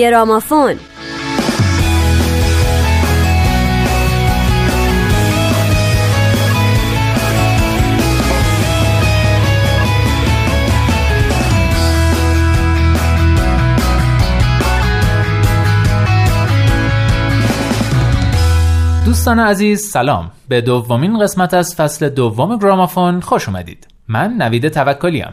گرامافون. دوستان عزیز سلام. به دومین قسمت از فصل دوم گرامافون خوش اومدید. من نوید توکلیم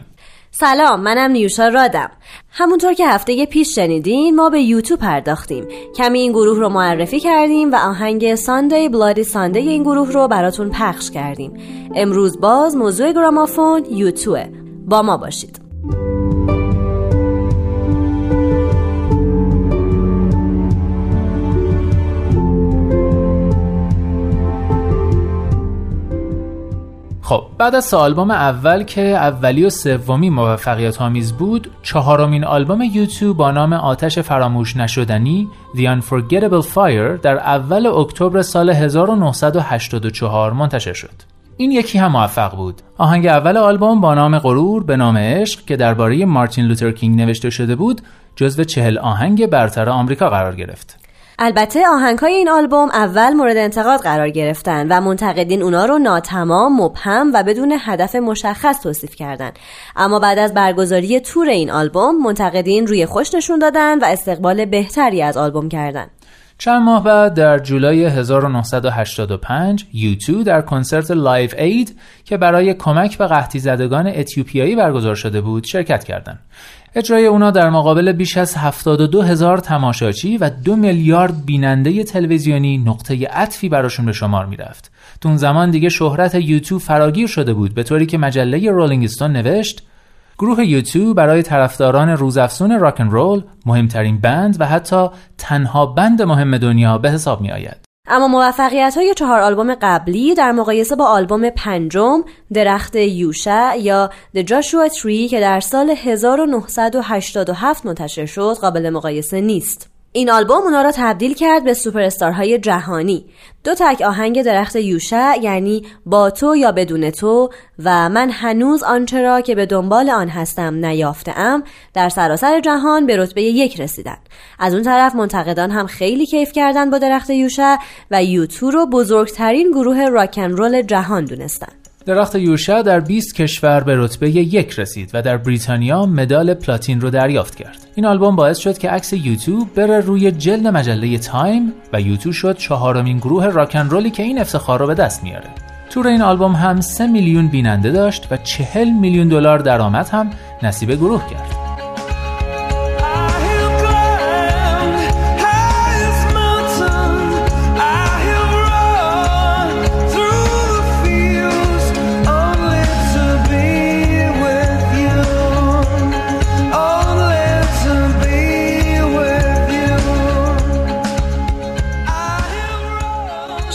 سلام منم نیوشا رادم. همونطور که هفته پیش شنیدین ما به یوتیوب پرداختیم. کمی این گروه رو معرفی کردیم و آهنگ ساندی بلادی ساندی این گروه رو براتون پخش کردیم. امروز باز موضوع گرامافون یوتیوبه. با ما باشید. خب بعد از آلبوم اول که اولی و سومی موفقیت آمیز بود چهارمین آلبوم یوتیوب با نام آتش فراموش نشدنی The Unforgettable Fire در اول اکتبر سال 1984 منتشر شد. این یکی هم موفق بود. آهنگ اول آلبوم با نام غرور به نام عشق که درباره مارتین لوتر کینگ نوشته شده بود جزو چهل آهنگ برتر آمریکا قرار گرفت. البته آهنگ های این آلبوم اول مورد انتقاد قرار گرفتن و منتقدین اونا رو ناتمام، مبهم و بدون هدف مشخص توصیف کردند. اما بعد از برگزاری تور این آلبوم منتقدین روی خوش نشون دادن و استقبال بهتری از آلبوم کردند. چند ماه بعد در جولای 1985 یوتو در کنسرت Live Aid که برای کمک به قحطی زدگان اتیوپیایی برگزار شده بود شرکت کردند. اجرای اونا در مقابل بیش از 72 هزار تماشاچی و دو میلیارد بیننده تلویزیونی نقطه عطفی براشون به شمار می‌رفت. تو اون زمان دیگه شهرت یوتیوب فراگیر شده بود به طوری که مجله رولینگ استون نوشت گروه یوتیوب برای طرفداران روزافزون راکن رول مهمترین بند و حتی تنها بند مهم دنیا به حساب می آید. اما موفقیت های چهار آلبوم قبلی در مقایسه با آلبوم پنجم درخت یوشع یا The Joshua Tree که در سال 1987 منتشر شد قابل مقایسه نیست. این آلبوم اونا را تبدیل کرد به سوپر استارهای جهانی. دو تک آهنگ درخت یوشع یعنی با تو یا بدون تو و من هنوز آنچه را که به دنبال آن هستم نیافتم در سراسر جهان به رتبه یک رسیدن. از اون طرف منتقدان هم خیلی کیف کردن با درخت یوشع و یوتو رو بزرگترین گروه راکن رول جهان دونستن. درخت یوشع در 20 کشور به رتبه یک رسید و در بریتانیا مدال پلاتین رو دریافت کرد. این آلبوم باعث شد که عکس یوتو بره روی جلد مجله تایم و یوتو شد چهارمین گروه راکن رولی که این افتخار رو به دست میاره. تور این آلبوم هم 3 میلیون بیننده داشت و 40 میلیون دلار درآمد هم نصیب گروه کرد.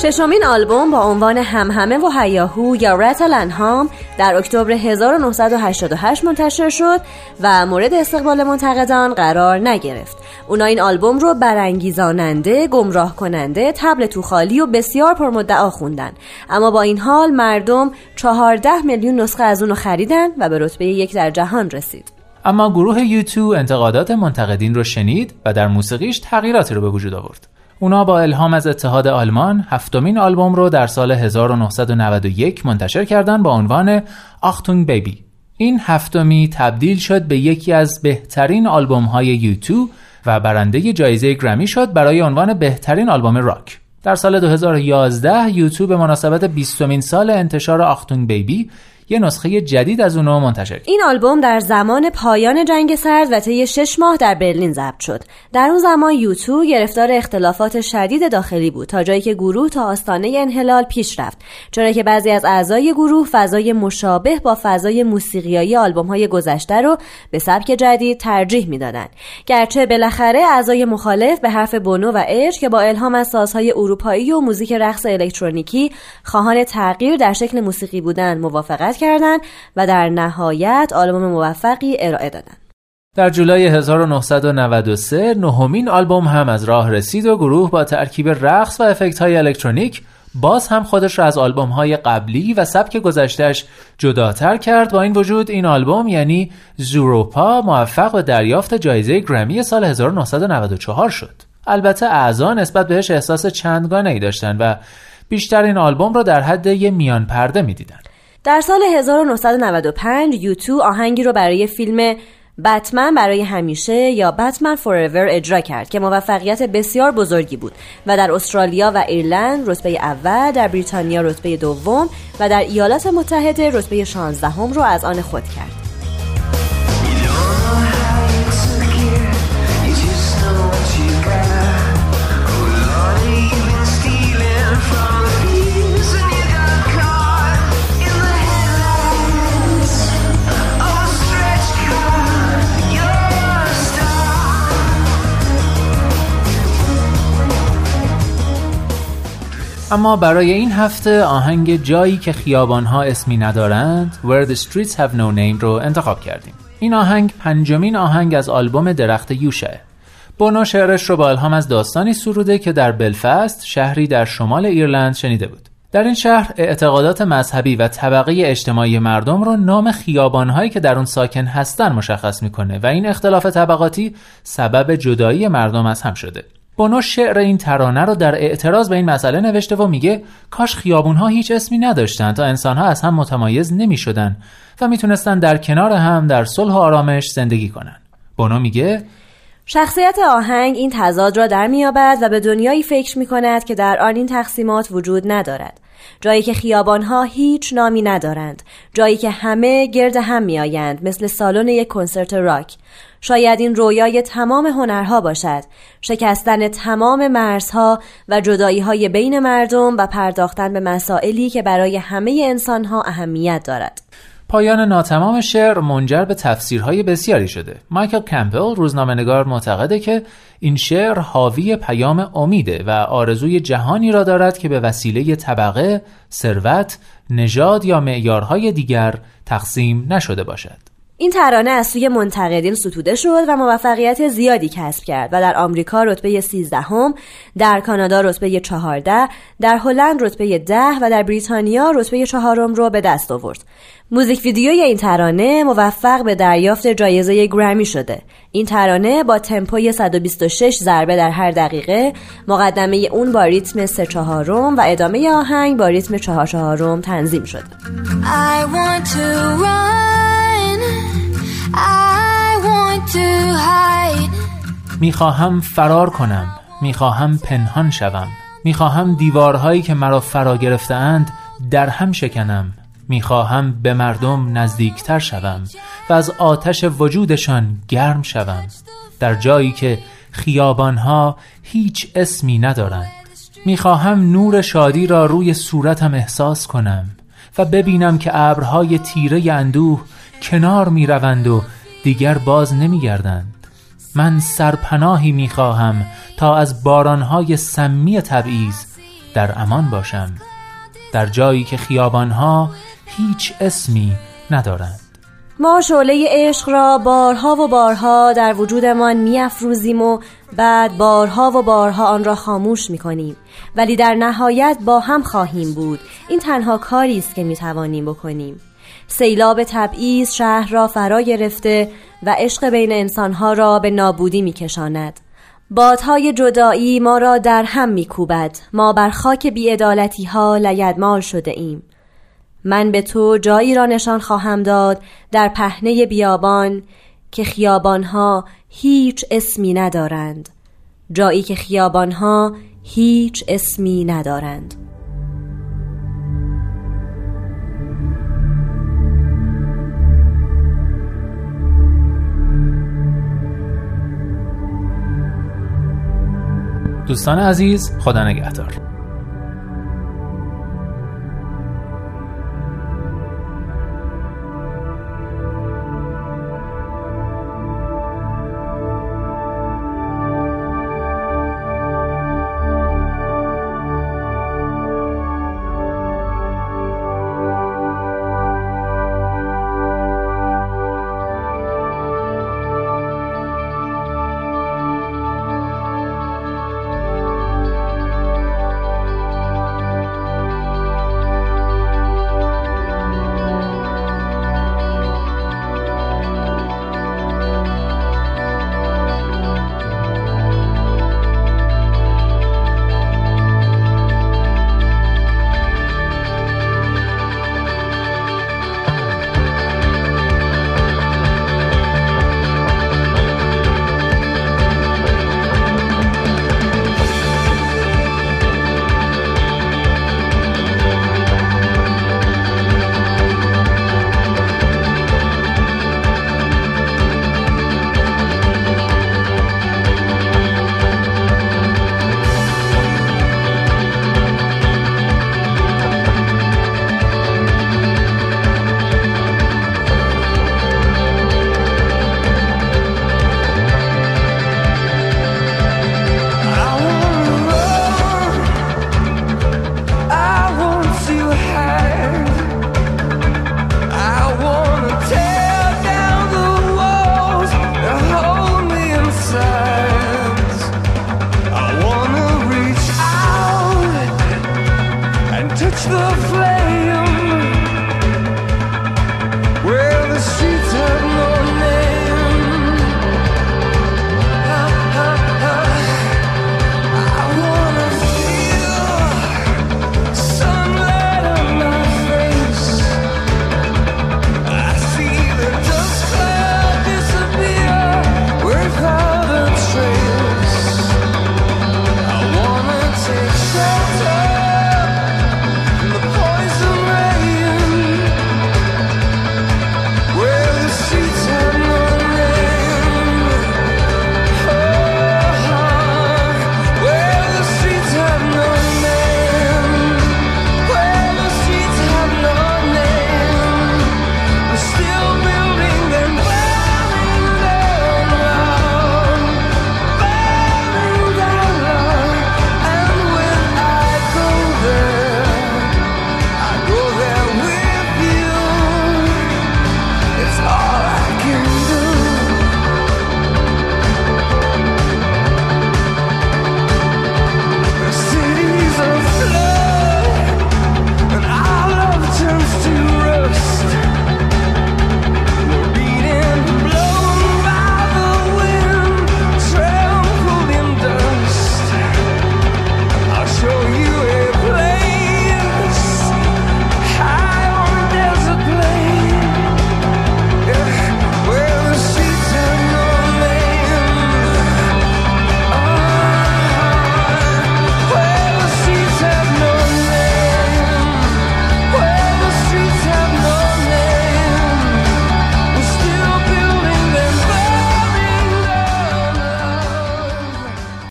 ششمین آلبوم با عنوان همهمه و هیاهو یا رتل انهام در اکتبر 1988 منتشر شد و مورد استقبال منتقدان قرار نگرفت. اونا این آلبوم رو برانگیزاننده، گمراه کننده، تبل تو خالی و بسیار پرمدعا خوندن. اما با این حال مردم 14 میلیون نسخه از اونو خریدن و به رتبه یک در جهان رسید. اما گروه یوتیوب انتقادات منتقدین رو شنید و در موسیقیش تغییراتی رو به وجود آورد. اونا با الهام از اتحاد آلمان هفتمین آلبوم رو در سال 1991 منتشر کردن با عنوان آختونگ بیبی. این هفتمی تبدیل شد به یکی از بهترین آلبوم های یوتیوب و برنده جایزه گرمی شد برای عنوان بهترین آلبوم راک. در سال 2011 یوتیوب به مناسبت 20 سال انتشار آختونگ بیبی یه نسخه جدید از اونو منتشر این آلبوم در زمان پایان جنگ سرد و طی 6 ماه در برلین ضبط شد. در اون زمان یوتو گرفتار اختلافات شدید داخلی بود تا جایی که گروه تا آستانه انحلال پیش رفت. چرا که بعضی از اعضای گروه فضای مشابه با فضای موسیقیایی آلبوم های گذشته رو به سبک جدید ترجیح می‌دادند. گرچه بالاخره اعضای مخالف به حرف بونو و اش که با الهام از سازهای اروپایی و موزیک رقص الکترونیکی خواهان تغییر در شکل موسیقی بودن موافقت کردند و در نهایت آلبوم موفقی ارائه دادند. در جولای 1993 نهمین آلبوم هم از راه رسید و گروه با ترکیب رقص و افکت های الکترونیک باز هم خودش را از آلبوم های قبلی و سبک گذشتهش جداتر کرد. با این وجود این آلبوم یعنی زوروپا موفق به دریافت جایزه گرمی سال 1994 شد. البته اعضا نسبت بهش احساس چندگانه ای داشتن و بیشتر این آلبوم را در حد یه میان پرده می‌دیدن. در سال 1995 یوتو آهنگی رو برای فیلم بتمن برای همیشه یا بتمن فوراور اجرا کرد که موفقیت بسیار بزرگی بود و در استرالیا و ایرلند رتبه اول در بریتانیا رتبه دوم و در ایالات متحده رتبه 16 رو از آن خود کرد. اما برای این هفته آهنگ جایی که خیابانها اسمی ندارند Where the Streets Have No Name رو انتخاب کردیم. این آهنگ پنجمین آهنگ از آلبوم درخت یوشه. بونو شعرش رو با الهام از داستانی سروده که در بلفست شهری در شمال ایرلند شنیده بود. در این شهر اعتقادات مذهبی و طبقه اجتماعی مردم رو نام خیابانهایی که در اون ساکن هستن مشخص می‌کنه و این اختلاف طبقاتی سبب جدایی مردم از هم شده. بونو شعر این ترانه رو در اعتراض به این مسئله نوشته و میگه کاش خیابونها هیچ اسمی نداشتن تا انسانها از هم متمایز نمی شدن و می‌تونستن در کنار هم در صلح و آرامش زندگی کنن. بونو میگه شخصیت آهنگ این تضاد را در میابد و به دنیایی فکر می کند که در آن این تقسیمات وجود ندارد. جایی که خیابانها هیچ نامی ندارند جایی که همه گرد هم میآیند مثل سالن یک کنسرت راک شاید این رویای تمام هنرها باشد شکستن تمام مرزها و جدایی های بین مردم و پرداختن به مسائلی که برای همه انسانها اهمیت دارد پایان ناتمام شعر منجر به تفسیرهای بسیاری شده. مایکل کمپل روزنامه‌نگار معتقده که این شعر حاوی پیام امیده و آرزوی جهانی را دارد که به وسیله طبقه، ثروت، نژاد یا معیارهای دیگر تقسیم نشده باشد. این ترانه از سوی منتقدین ستوده شد و موفقیت زیادی کسب کرد و در آمریکا رتبه 13 هم، در کانادا رتبه 14 در هلند رتبه 10 و در بریتانیا رتبه چهارم رو به دست آورد موزیک ویدیوی این ترانه موفق به دریافت جایزه گرمی شده این ترانه با تمپوی 126 ضربه در هر دقیقه مقدمه اون با ریتم 3 چهارم و ادامه آهنگ با ریتم 4 چهارم تنظیم شده I want to run. می‌خواهم فرار کنم. می‌خواهم پنهان شوم. می‌خواهم دیوارهایی که مرا فرا گرفتهاند در هم شکنم. می‌خواهم به مردم نزدیکتر شوم و از آتش وجودشان گرم شوم. در جایی که خیابانها هیچ اسمی ندارند. می‌خواهم نور شادی را روی صورتم احساس کنم و ببینم که ابرهای تیره اندوه کنار می‌روند و دیگر باز نمیگردند. من سرپناهی می‌خواهم تا از بارانهای سمی تبعیض در امان باشم در جایی که خیابانها هیچ اسمی ندارند. ما شعله عشق را بارها و بارها در وجودمان میافروزیم و بعد بارها و بارها آن را خاموش می‌کنیم. ولی در نهایت با هم خواهیم بود. این تنها کاری است که می‌توانیم بکنیم. سیلاب تبعیض شهر را فرا گرفته و عشق بین انسانها را به نابودی میکشاند. بادهای جدایی ما را در هم میکوبد. ما بر خاک بیعدالتی ها لگدمال شده ایم. من به تو جایی را نشان خواهم داد در پهنه بیابان که خیابانها هیچ اسمی ندارند. جایی که خیابانها هیچ اسمی ندارند. دوستان عزیز خدا نگهدار.